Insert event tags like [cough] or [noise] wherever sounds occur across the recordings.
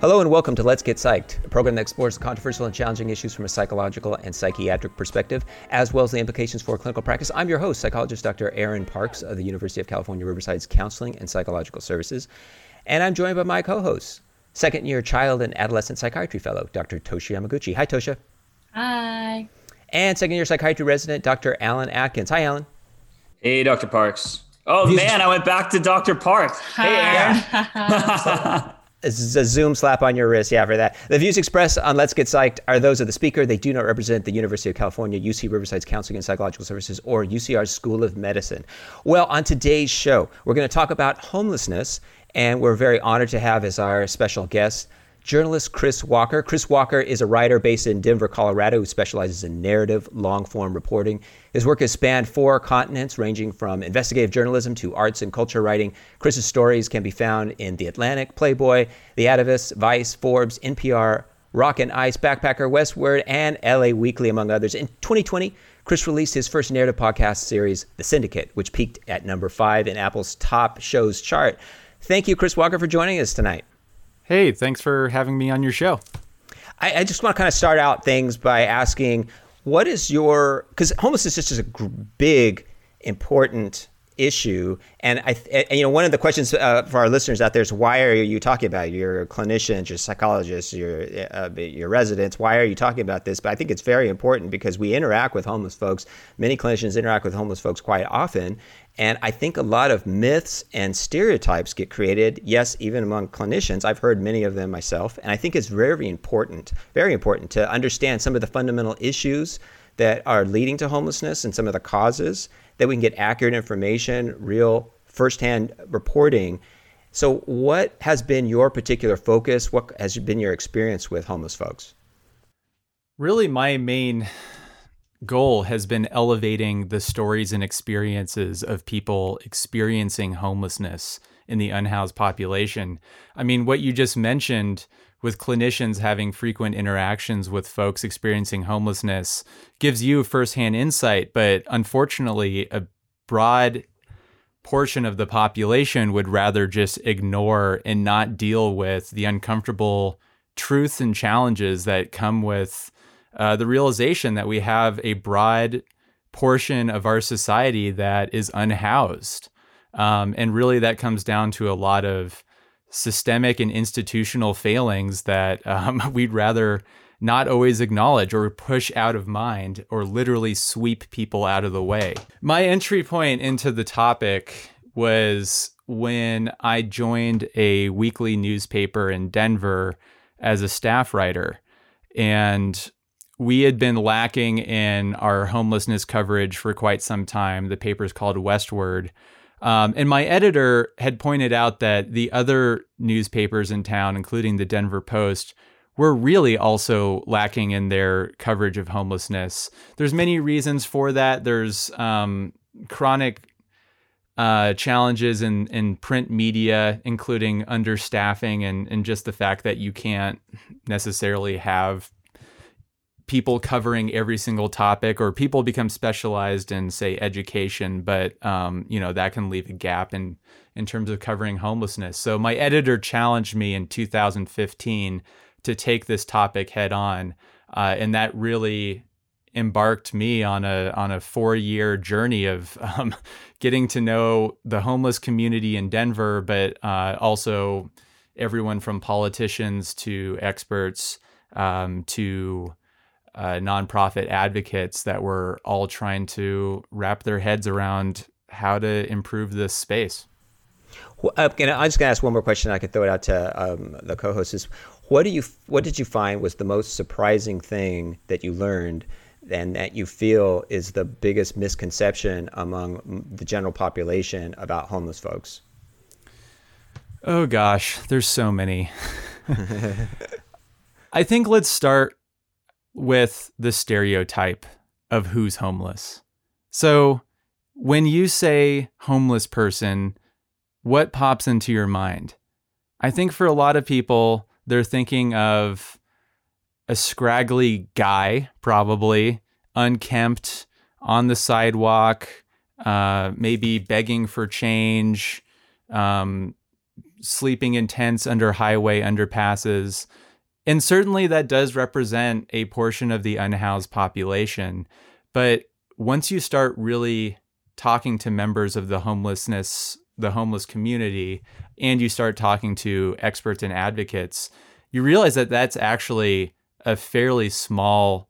Hello and welcome to Let's Get Psyched, a program that explores controversial and challenging issues from a psychological and psychiatric perspective, as well as the implications for clinical practice. I'm your host, psychologist Dr. Aaron Parks of the University of California, Riverside's Counseling and Psychological Services. And I'm joined by my co host, second year child and adolescent psychiatry fellow, Dr. Toshi Yamaguchi. Hi, Tosha. Hi. And second year psychiatry resident, Dr. Alan Atkins. Hi, Alan. Hey, Dr. Parks. Oh, man, I went back to Dr. Parks. Hey, Aaron. [laughs] [laughs] A Zoom slap on your wrist, yeah, for that. The views expressed on Let's Get Psyched are those of the speaker. They do not represent the University of California, UC Riverside's Counseling and Psychological Services, or UCR's School of Medicine. Well, on today's show, we're going to talk about homelessness, and we're very honored to have as our special guest journalist Chris Walker. Chris Walker is a writer based in Denver, Colorado, who specializes in narrative, long form reporting. His work has spanned four continents, ranging from investigative journalism to arts and culture writing. Chris's stories can be found in The Atlantic, Playboy, The Atavist, Vice, Forbes, NPR, Rock and Ice, Backpacker, Westword, and LA Weekly, among others. In 2020, Chris released his first narrative podcast series, The Syndicate, which peaked at number five in Apple's top shows chart. Thank you, Chris Walker, for joining us tonight. Hey, thanks for having me on your show. I, I just want to kind of start out things by asking what is your, because homelessness is just a big, important issue. And I, and, you know, one of the questions uh, for our listeners out there is why are you talking about it? Clinicians, you're psychologists, you're uh, your residents. Why are you talking about this? But I think it's very important because we interact with homeless folks. Many clinicians interact with homeless folks quite often, and I think a lot of myths and stereotypes get created. Yes, even among clinicians, I've heard many of them myself, and I think it's very important, very important to understand some of the fundamental issues that are leading to homelessness and some of the causes that we can get accurate information, real firsthand reporting. So, what has been your particular focus? What has been your experience with homeless folks? Really, my main goal has been elevating the stories and experiences of people experiencing homelessness in the unhoused population. I mean, what you just mentioned with clinicians having frequent interactions with folks experiencing homelessness gives you firsthand insight, but unfortunately, a broad portion of the population would rather just ignore and not deal with the uncomfortable truths and challenges that come with uh, the realization that we have a broad portion of our society that is unhoused. Um, and really, that comes down to a lot of systemic and institutional failings that um, [laughs] we'd rather not always acknowledge or push out of mind or literally sweep people out of the way. My entry point into the topic was when I joined a weekly newspaper in Denver as a staff writer. And we had been lacking in our homelessness coverage for quite some time. The paper's called Westword. Um, and my editor had pointed out that the other newspapers in town, including the Denver Post, were really also lacking in their coverage of homelessness. There's many reasons for that. There's um, chronic uh, challenges in, in print media, including understaffing and, and just the fact that you can't necessarily have people covering every single topic or people become specialized in say education but um, you know that can leave a gap in in terms of covering homelessness. So my editor challenged me in 2015 to take this topic head on uh, and that really embarked me on a on a four year journey of [laughs] um, getting to know the homeless community in Denver but uh, also everyone from politicians to experts um, to uh, nonprofit advocates that were all trying to wrap their heads around how to improve this space. Well, uh, I'm just going to ask one more question. I could throw it out to um, the co-hosts. Is what do you what did you find was the most surprising thing that you learned, and that you feel is the biggest misconception among the general population about homeless folks? Oh gosh, there's so many. [laughs] I think let's start with the stereotype of who's homeless. So, when you say homeless person, what pops into your mind? I think for a lot of people, they're thinking of a scraggly guy, probably unkempt on the sidewalk, uh, maybe begging for change, um, sleeping in tents under highway underpasses. And certainly that does represent a portion of the unhoused population. But once you start really talking to members of the homelessness, the homeless community, and you start talking to experts and advocates, you realize that that's actually a fairly small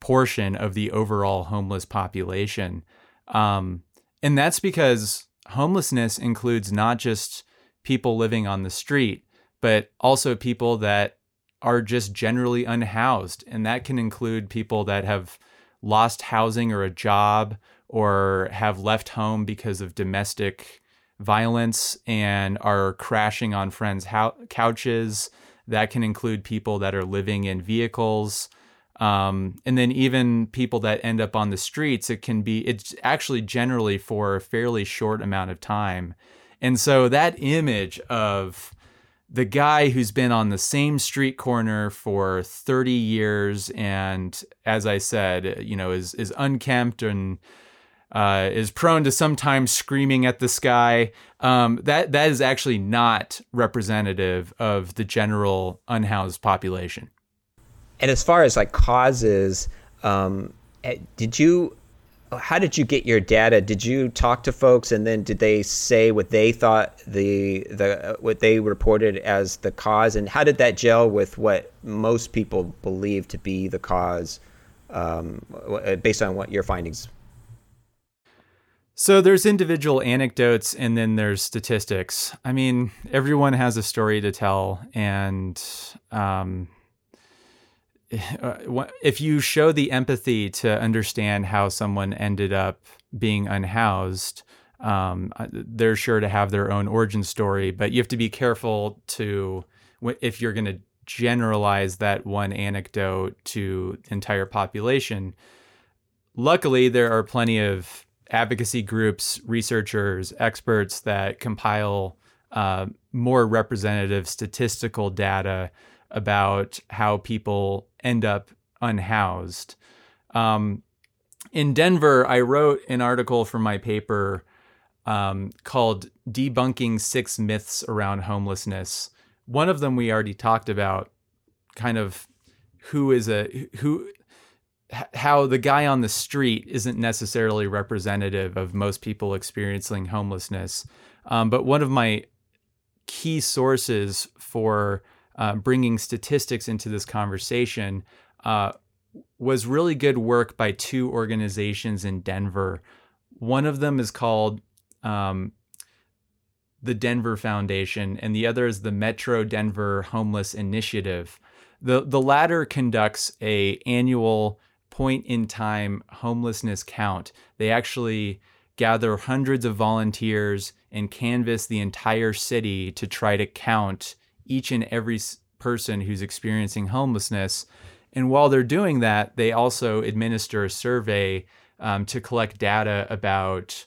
portion of the overall homeless population. Um, and that's because homelessness includes not just people living on the street, but also people that are just generally unhoused. And that can include people that have lost housing or a job or have left home because of domestic violence and are crashing on friends' couches. That can include people that are living in vehicles. Um, and then even people that end up on the streets, it can be, it's actually generally for a fairly short amount of time. And so that image of the guy who's been on the same street corner for 30 years and as I said, you know, is is unkempt and uh, is prone to sometimes screaming at the sky. Um, that that is actually not representative of the general unhoused population. And as far as like causes, um, eh, did you? How did you get your data? Did you talk to folks, and then did they say what they thought the the uh, what they reported as the cause, and how did that gel with what most people believe to be the cause, um, based on what your findings? So there's individual anecdotes and then there's statistics. I mean, everyone has a story to tell, and um, [laughs] if you show the empathy to understand how someone ended up being unhoused, um, uh, they're sure to have their own origin story. But you have to be careful to if you're going to generalize that one anecdote to entire population. Luckily, there are plenty of advocacy groups, researchers, experts that compile uh, more representative statistical data about how people end up unhoused. Um, in Denver, I wrote an article for my paper um, called Debunking Six Myths Around Homelessness. One of them we already talked about, kind of who is a who how the guy on the street isn't necessarily representative of most people experiencing homelessness. Um, but one of my key sources for uh, bringing statistics into this conversation uh, was really good work by two organizations in Denver. One of them is called um, the Denver Foundation, and the other is the Metro Denver Homeless Initiative. the The latter conducts a annual point in time homelessness count. They actually gather hundreds of volunteers and canvass the entire city to try to count each and every person who's experiencing homelessness. And while they're doing that, they also administer a survey um, to collect data about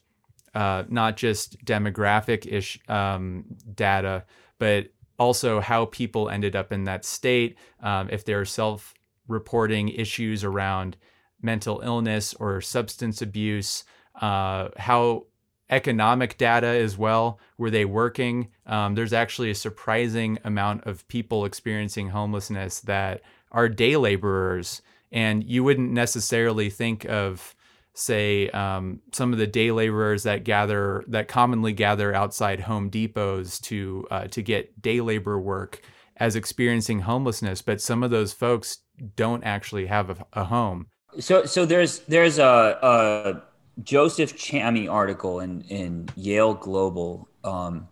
uh, not just demographic ish um, data, but also how people ended up in that state, um, if they're self reporting issues around mental illness or substance abuse, uh, how economic data as well. Were they working? Um, there's actually a surprising amount of people experiencing homelessness that are day laborers. And you wouldn't necessarily think of, say, um, some of the day laborers that gather, that commonly gather outside Home Depots to, uh, to get day labor work as experiencing homelessness. But some of those folks don't actually have a, a home. So, so there's there's a, a Joseph Chamie article in in Yale Global um,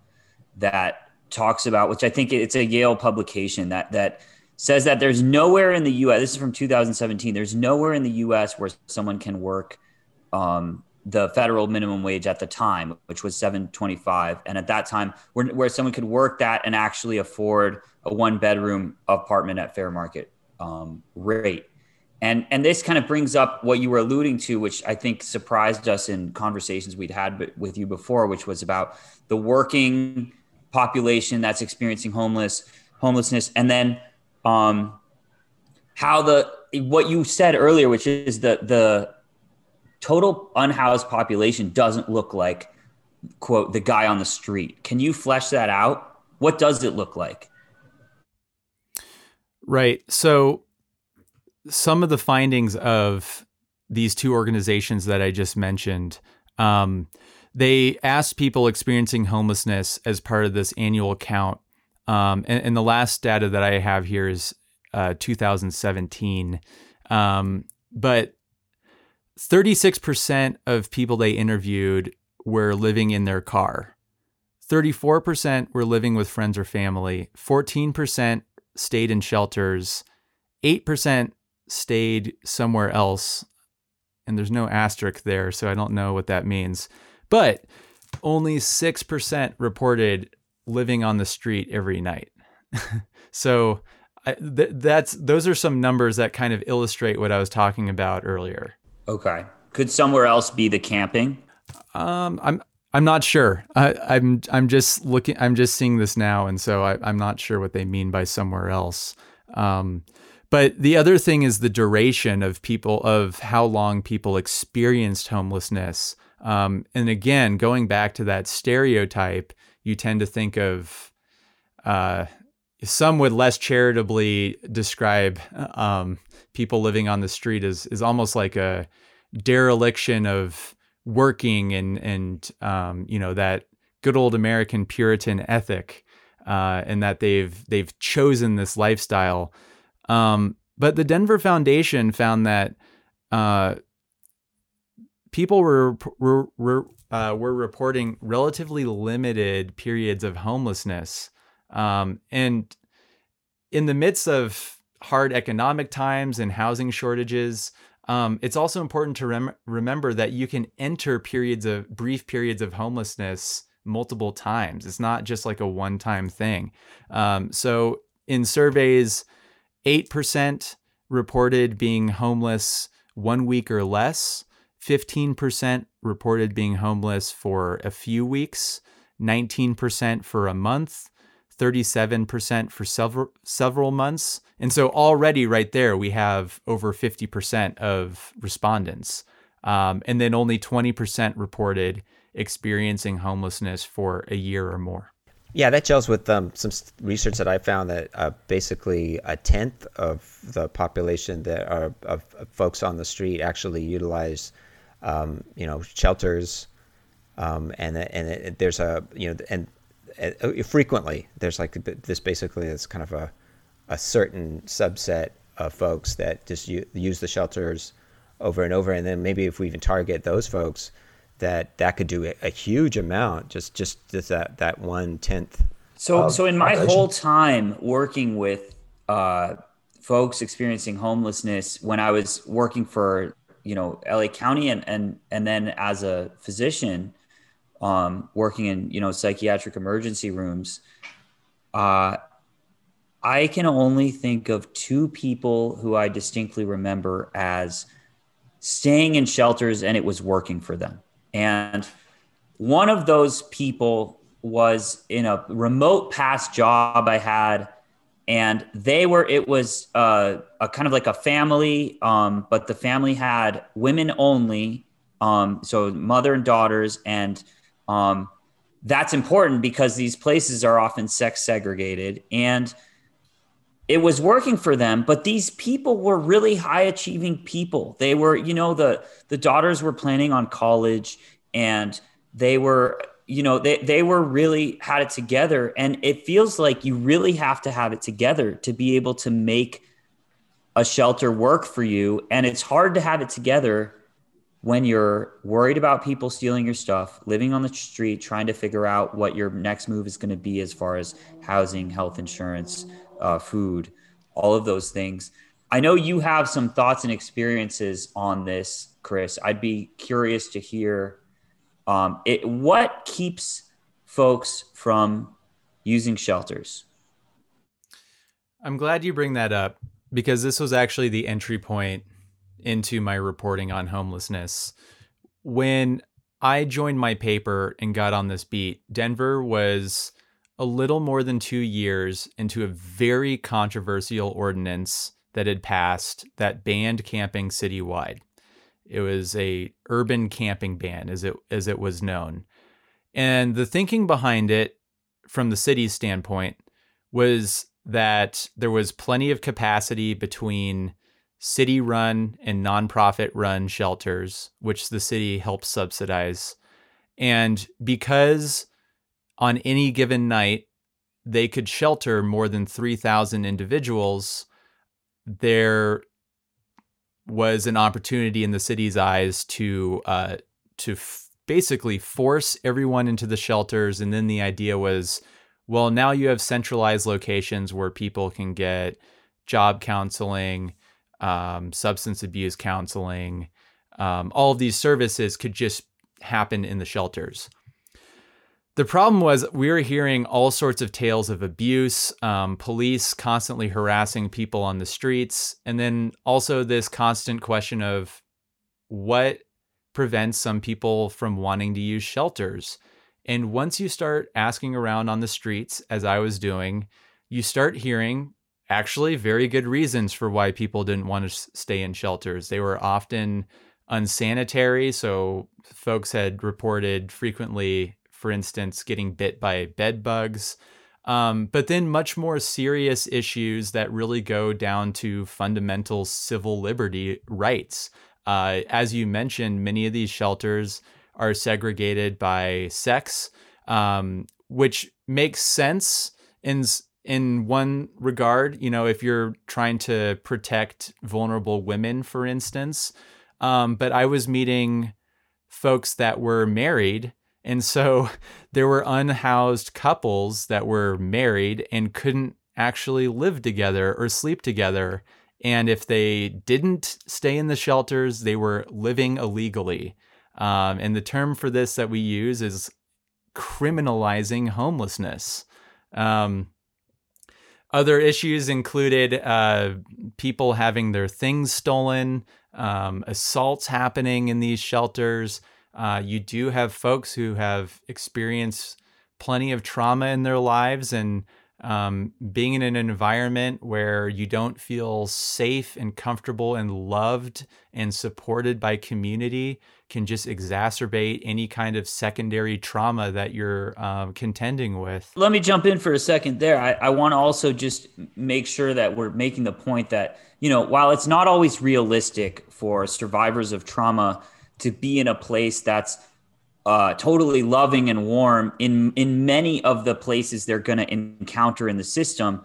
that talks about, which I think it's a Yale publication that that says that there's nowhere in the U.S. This is from 2017. There's nowhere in the U.S. where someone can work um, the federal minimum wage at the time, which was 725, and at that time, where, where someone could work that and actually afford a one bedroom apartment at fair market um, rate. And and this kind of brings up what you were alluding to, which I think surprised us in conversations we'd had with you before, which was about the working population that's experiencing homeless homelessness, and then um, how the what you said earlier, which is the the total unhoused population doesn't look like quote the guy on the street. Can you flesh that out? What does it look like? Right. So some of the findings of these two organizations that I just mentioned, um, they asked people experiencing homelessness as part of this annual count. Um, and, and, the last data that I have here is uh, 2017. Um, but 36% of people they interviewed were living in their car. 34% were living with friends or family. 14% stayed in shelters. 8% stayed somewhere else. And there's no asterisk there, so I don't know what that means. But only 6% reported living on the street every night. [laughs] so I, th- that's those are some numbers that kind of illustrate what I was talking about earlier. Okay. Could somewhere else be the camping? Um, I'm I'm not sure. I, am I'm, I'm just looking. I'm just seeing this now, and so I, am not sure what they mean by somewhere else. Um, but the other thing is the duration of people of how long people experienced homelessness. Um, and again, going back to that stereotype, you tend to think of uh, some would less charitably describe um, people living on the street as is almost like a dereliction of working and and um, you know that good old American Puritan ethic, uh, and that they've they've chosen this lifestyle um, but the Denver Foundation found that uh, people were were uh, were reporting relatively limited periods of homelessness, um, and in the midst of hard economic times and housing shortages. Um, it's also important to rem- remember that you can enter periods of brief periods of homelessness multiple times. It's not just like a one time thing. Um, so in surveys, 8% reported being homeless one week or less, 15% reported being homeless for a few weeks, 19% for a month, 37% for several several months. And so already right there we have over 50% of respondents. Um, and then only 20% reported experiencing homelessness for a year or more. Yeah, that gels with um, some research that I found that uh, basically a tenth of the population that are of, of folks on the street actually utilize, um, you know, shelters, um, and and it, there's a you know and uh, frequently there's like this basically is kind of a a certain subset of folks that just use the shelters over and over, and then maybe if we even target those folks that that could do a, a huge amount just just just that that one tenth. So so in my whole time working with uh, folks experiencing homelessness, when I was working for you know LA County and and and then as a physician, um, working in you know psychiatric emergency rooms, uh, I can only think of two people who I distinctly remember as staying in shelters and it was working for them. And one of those people was in a remote past job I had. And they were, it was uh, a kind of like a family, um, but the family had women only. Um, so mother and daughters. And um, that's important because these places are often sex segregated. And it was working for them but these people were really high achieving people. They were you know the the daughters were planning on college and they were you know they, they were really had it together. And it feels like you really have to have it together to be able to make a shelter work for you. And it's hard to have it together when you're worried about people stealing your stuff living on the street trying to figure out what your next move is going to be as far as housing health insurance uh, food, all of those things. I know you have some thoughts and experiences on this, Chris. I'd be curious to hear um, it, what keeps folks from using shelters. I'm glad you bring that up because this was actually the entry point into my reporting on homelessness. When I joined my paper and got on this beat, Denver was a little more than two years into a very controversial ordinance that had passed that banned camping citywide. It was a urban camping ban, as it as it was known, And the thinking behind it from the city's standpoint was that there was plenty of capacity between city run and nonprofit run shelters, which the city helps subsidize. And because on any given night, they could shelter more than 3,000 individuals, there was an opportunity in the city's eyes to uh, to f- basically force everyone into the shelters. And then the idea was, well, now you have centralized locations where people can get job counseling, um, substance abuse counseling, um, all of these services could just happen in the shelters. The problem was we were hearing all sorts of tales of abuse, um, police constantly harassing people on the streets, and then also this constant question of what prevents some people from wanting to use shelters. And once you start asking around on the streets, as I was doing, you start hearing actually very good reasons for why people didn't want to stay in shelters. They were often unsanitary. So folks had reported frequently, for instance, getting bit by bed bugs. Um, but then much more serious issues that really go down to fundamental civil liberty rights. Uh, as you mentioned, many of these shelters are segregated by sex, um, which makes sense in in one regard. You know, if you're trying to protect vulnerable women, for instance, um, but I was meeting folks that were married. And so [laughs] there were unhoused couples that were married and couldn't actually live together or sleep together. And if they didn't stay in the shelters, they were living illegally. Um, and the term for this that we use is criminalizing homelessness. Um, other issues included uh, people having their things stolen, um, assaults happening in these shelters. Uh, you do have folks who have experienced plenty of trauma in their lives and um, being in an environment where you don't feel safe and comfortable and loved and supported by community can just exacerbate any kind of secondary trauma that you're um, contending with. Let me jump in for a second there. I, I want to also just make sure that we're making the point that, you know, while it's not always realistic for survivors of trauma to be in a place that's uh, totally loving and warm in in many of the places they're going to encounter in the system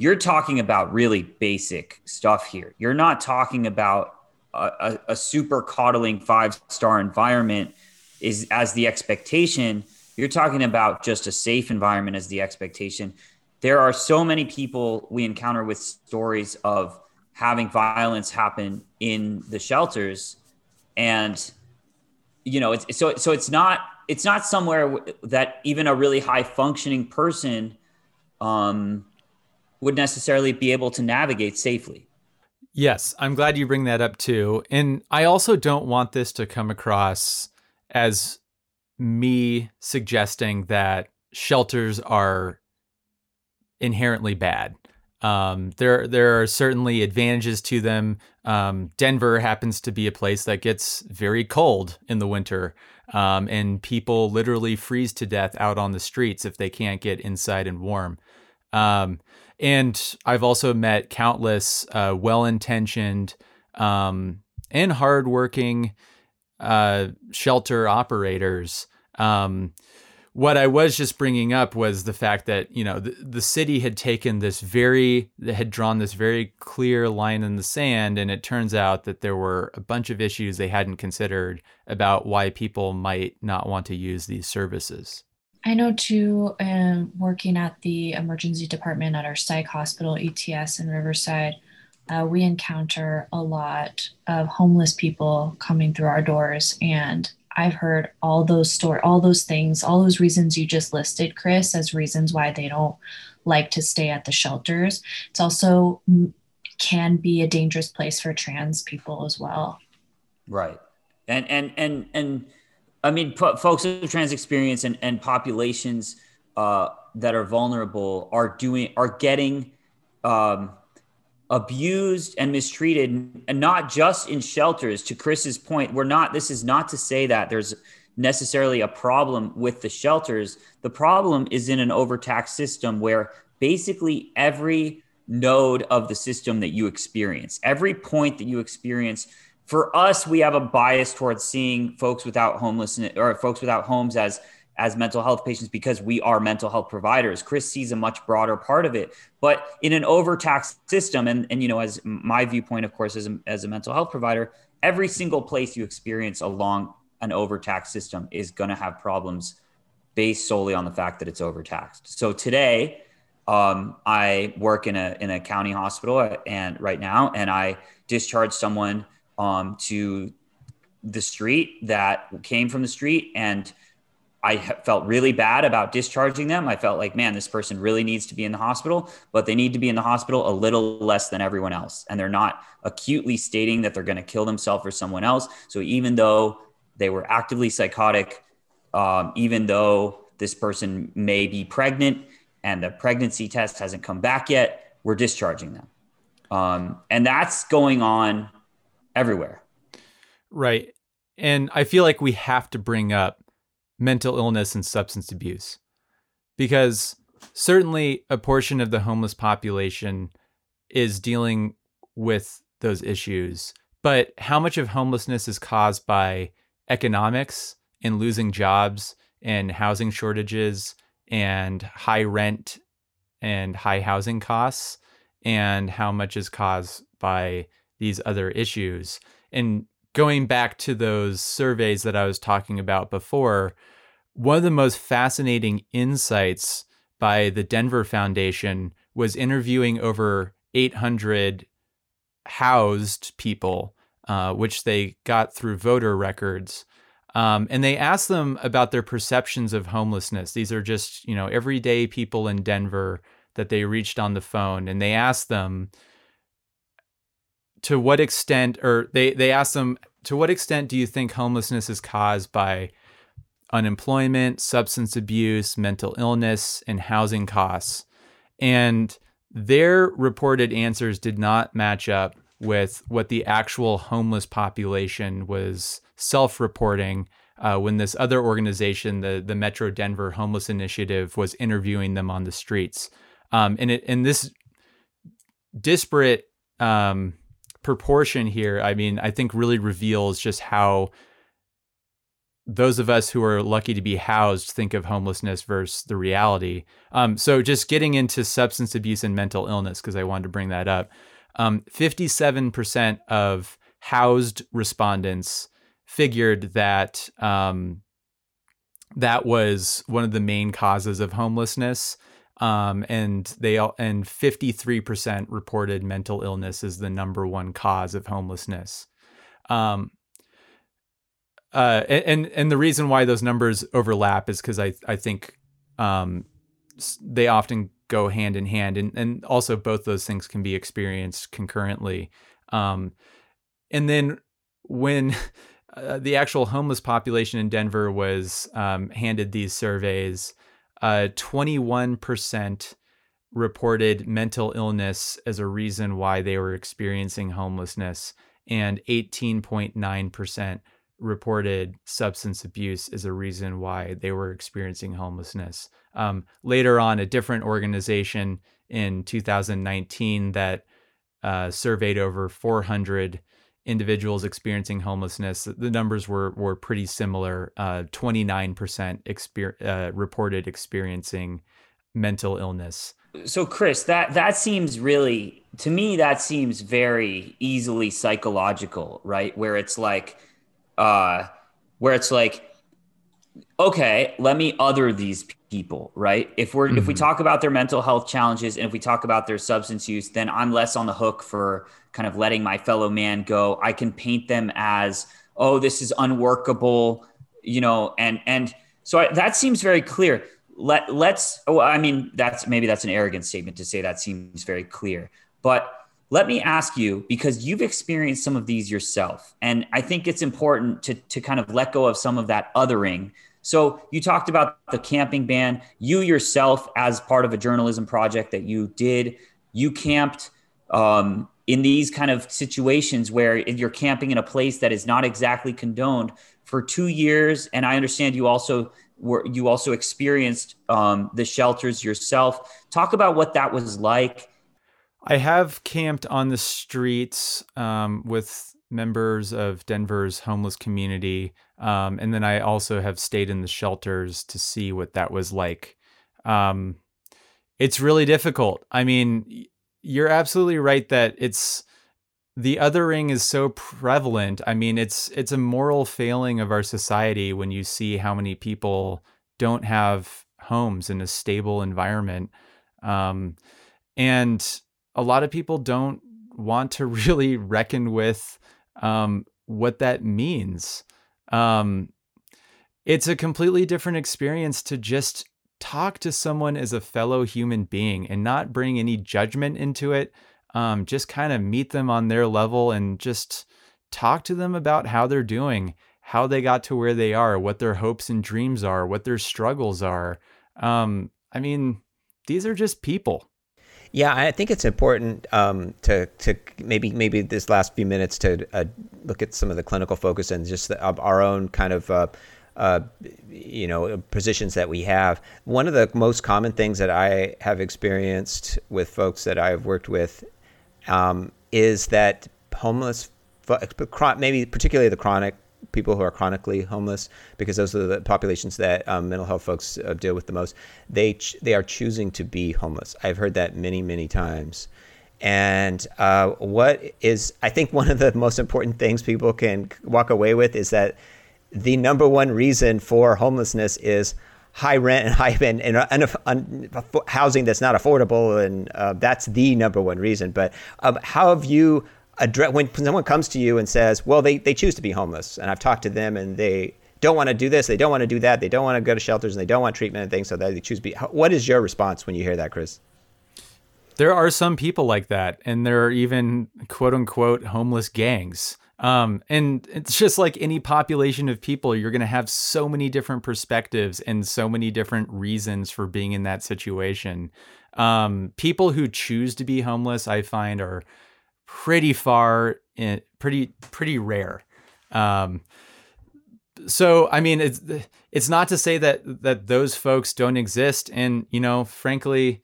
you're talking about really basic stuff here. You're not talking about a, a, a super coddling five star environment is as the expectation. You're talking about just a safe environment as the expectation. There are so many people we encounter with stories of having violence happen in the shelters and you know, it's so so it's not it's not somewhere that even a really high functioning person um, would necessarily be able to navigate safely. Yes, I'm glad you bring that up too. And I also don't want this to come across as me suggesting that shelters are inherently bad. Um, there there are certainly advantages to them. Um, Denver happens to be a place that gets very cold in the winter, um, and people literally freeze to death out on the streets if they can't get inside and warm. Um, and I've also met countless uh, well-intentioned um, and hardworking uh, shelter operators um, what I was just bringing up was the fact that you know the, the city had taken this very had drawn this very clear line in the sand, and it turns out that there were a bunch of issues they hadn't considered about why people might not want to use these services. I know too, um, working at the emergency department at our psych hospital, ETS in Riverside, uh, we encounter a lot of homeless people coming through our doors and I've heard all those story, all those things, all those reasons you just listed, Chris, as reasons why they don't like to stay at the shelters. It's also can be a dangerous place for trans people as well. Right, and and and and I mean, folks with trans experience and and populations uh, that are vulnerable are doing are getting. Um, abused and mistreated and not just in shelters to chris's point we're not this is not to say that there's necessarily a problem with the shelters. The problem is in an overtaxed system where basically every node of the system that you experience, every point that you experience, for us, we have a bias towards seeing folks without homelessness or folks without homes as as mental health patients because we are mental health providers. Chris sees a much broader part of it. But in an overtaxed system, and, and you know, as my viewpoint, of course, as a, as a mental health provider, every single place you experience along an overtaxed system is going to have problems based solely on the fact that it's overtaxed. So today, um, I work in a in a county hospital and right now, and I discharge someone um, to the street that came from the street and I felt really bad about discharging them. I felt like, man, this person really needs to be in the hospital, but they need to be in the hospital a little less than everyone else. And they're not acutely stating that they're going to kill themselves or someone else. So even though they were actively psychotic, um, even though this person may be pregnant and the pregnancy test hasn't come back yet, we're discharging them. Um, and that's going on everywhere. Right. And I feel like we have to bring up mental illness and substance abuse. Because certainly a portion of the homeless population is dealing with those issues. But how much of homelessness is caused by economics and losing jobs and housing shortages and high rent and high housing costs? And how much is caused by these other issues? And going back to those surveys that I was talking about before, one of the most fascinating insights by the Denver Foundation was interviewing over 800 housed people, uh, which they got through voter records. Um, and they asked them about their perceptions of homelessness. These are just, you know, everyday people in Denver that they reached on the phone. And they asked them to what extent, or they, they asked them, to what extent do you think homelessness is caused by unemployment, substance abuse, mental illness, and housing costs. And their reported answers did not match up with what the actual homeless population was self reporting uh, when this other organization, the, the Metro Denver Homeless Initiative, was interviewing them on the streets. Um, and, it, and this disparate um, proportion here, I mean, I think really reveals just how those of us who are lucky to be housed think of homelessness versus the reality. Um, so just getting into substance abuse and mental illness, because I wanted to bring that up. Um, 57% of housed respondents figured that um, that was one of the main causes of homelessness. Um, and they all, and 53% reported mental illness as the number one cause of homelessness. Um, uh, and and the reason why those numbers overlap is because I I think um, they often go hand in hand, and and also both those things can be experienced concurrently. Um, and then when [laughs] uh, the actual homeless population in Denver was um, handed these surveys, uh, twenty one percent reported mental illness as a reason why they were experiencing homelessness, and eighteen point nine percent reported substance abuse as a reason why they were experiencing homelessness. Um, later on, a different organization in 2019 that uh, surveyed over 400 individuals experiencing homelessness, the numbers were were pretty similar. Uh, 29% exper- uh, reported experiencing mental illness. So, Chris, that that seems really to me that seems very easily psychological, right? Where it's like uh, where it's like, okay, let me other these people, right? If we're mm-hmm. if we mm-hmm. talk about their mental health challenges and if we talk about their substance use, then I'm less on the hook for kind of letting my fellow man go. I can paint them as, oh, this is unworkable, you know, and and so I, that seems very clear. Let let's. Oh, I mean, that's maybe that's an arrogant statement to say that seems very clear, but let me ask you because you've experienced some of these yourself and i think it's important to, to kind of let go of some of that othering so you talked about the camping ban you yourself as part of a journalism project that you did you camped um, in these kind of situations where you're camping in a place that is not exactly condoned for two years, and I understand you also were you also experienced um, the shelters yourself. Talk about what that was like. I have camped on the streets um, with members of Denver's homeless community, um, and then I also have stayed in the shelters to see what that was like. Um, it's really difficult. I mean, you're absolutely right that it's the othering is so prevalent. I mean, it's it's a moral failing of our society when you see how many people don't have homes in a stable environment, um, and a lot of people don't want to [laughs] really reckon with um, what that means. Um, it's a completely different experience to just talk to someone as a fellow human being and not bring any judgment into it. Um, just kind of meet them on their level and just talk to them about how they're doing, how they got to where they are, what their hopes and dreams are, what their struggles are. Um, I mean, these are just people. Yeah, I think it's important um, to to maybe maybe this last few minutes to uh, look at some of the clinical focus and just the, our own kind of uh, uh, you know positions that we have. One of the most common things that I have experienced with folks that I've worked with um, is that homeless, maybe particularly the chronic people who are chronically homeless, because those are the populations that um, mental health folks uh, deal with the most. They ch- they are choosing to be homeless. I've heard that many many times. And uh, what is, I think, one of the most important things people can walk away with is that the number one reason for homelessness is high rent and high and, and, and, and housing that's not affordable, and uh, that's the number one reason. But um, how have you addressed when someone comes to you and says, "Well, they they choose to be homeless," and I've talked to them, and they don't want to do this, they don't want to do that, they don't want to go to shelters, and they don't want treatment and things, so that they choose to be. What is your response when you hear that, Chris? There are some people like that, and there are even quote unquote homeless gangs. Um, and it's just like any population of people, you're going to have so many different perspectives and so many different reasons for being in that situation. Um, people who choose to be homeless, I find, are pretty far in, pretty pretty rare. Um, so I mean, it's it's not to say that that those folks don't exist, and you know, frankly,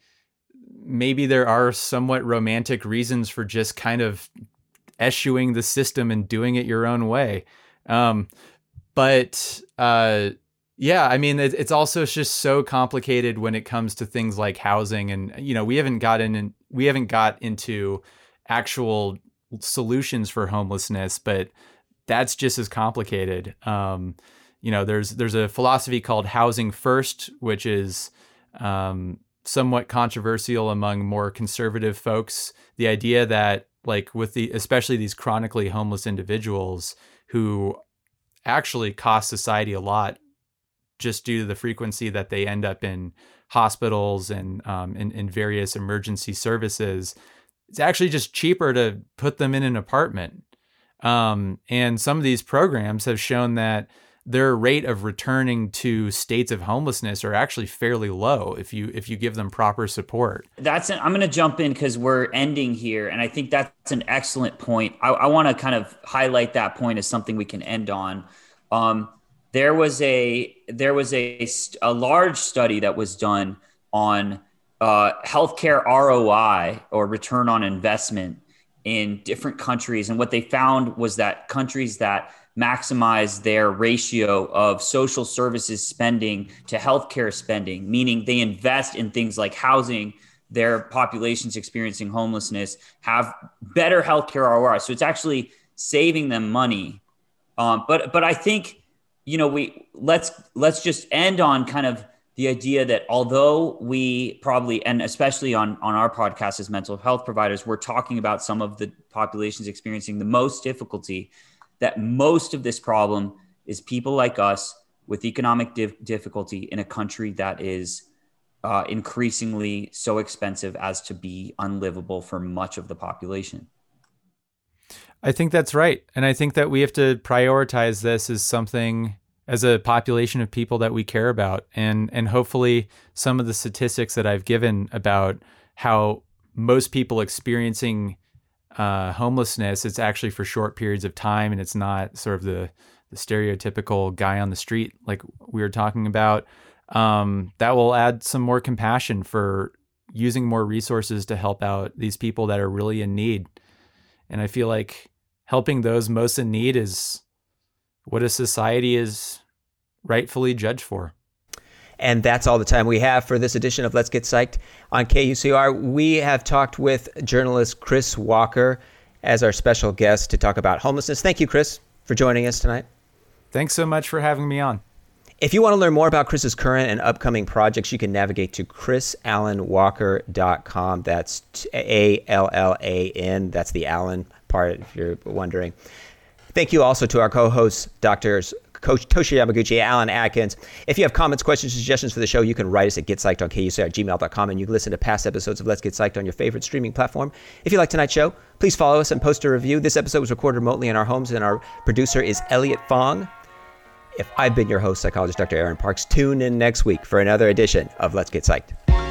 maybe there are somewhat romantic reasons for just kind of eschewing the system and doing it your own way. Um, but uh, yeah, I mean, it, it's also just so complicated when it comes to things like housing, and you know, we haven't gotten in, we haven't got into actual solutions for homelessness, but that's just as complicated. Um, you know, there's there's a philosophy called housing first, which is um, somewhat controversial among more conservative folks. The idea that like with the especially these chronically homeless individuals who actually cost society a lot just due to the frequency that they end up in hospitals and um, in, in various emergency services it's actually just cheaper to put them in an apartment um, and some of these programs have shown that their rate of returning to states of homelessness are actually fairly low if you if you give them proper support. That's an, I'm going to jump in because we're ending here, and I think that's an excellent point. I, I want to kind of highlight that point as something we can end on. Um, there was a there was a a large study that was done on uh, healthcare ROI or return on investment in different countries, and what they found was that countries that maximize their ratio of social services spending to healthcare spending, meaning they invest in things like housing, their populations experiencing homelessness have better healthcare ROI. So it's actually saving them money. Um, but but I think you know we let's let's just end on kind of the idea that although we probably and especially on on our podcast as mental health providers we're talking about some of the populations experiencing the most difficulty that most of this problem is people like us with economic dif- difficulty in a country that is uh, increasingly so expensive as to be unlivable for much of the population. I think that's right. And I think that we have to prioritize this as something as a population of people that we care about and and hopefully some of the statistics that I've given about how most people experiencing uh, homelessness, it's actually for short periods of time, and it's not sort of the the stereotypical guy on the street like we were talking about. Um, that will add some more compassion for using more resources to help out these people that are really in need. And I feel like helping those most in need is what a society is rightfully judged for. And that's all the time we have for this edition of Let's Get Psyched on KUCR. We have talked with journalist Chris Walker as our special guest to talk about homelessness. Thank you, Chris, for joining us tonight. Thanks so much for having me on. If you want to learn more about Chris's current and upcoming projects, you can navigate to chrisallanwalker.com. That's A L L A N. That's the Allan part, if you're wondering. Thank you also to our co hosts, Doctors Coach Toshi Yamaguchi, Alan Atkins. If you have comments, questions, or suggestions for the show, you can write us at getpsyched on KUCR at gmail.com and you can listen to past episodes of Let's Get Psyched on your favorite streaming platform. If you like tonight's show, please follow us and post a review. This episode was recorded remotely in our homes and our producer is Elliot Fong. If I've been your host, psychologist Dr. Aaron Parks, tune in next week for another edition of Let's Get Psyched.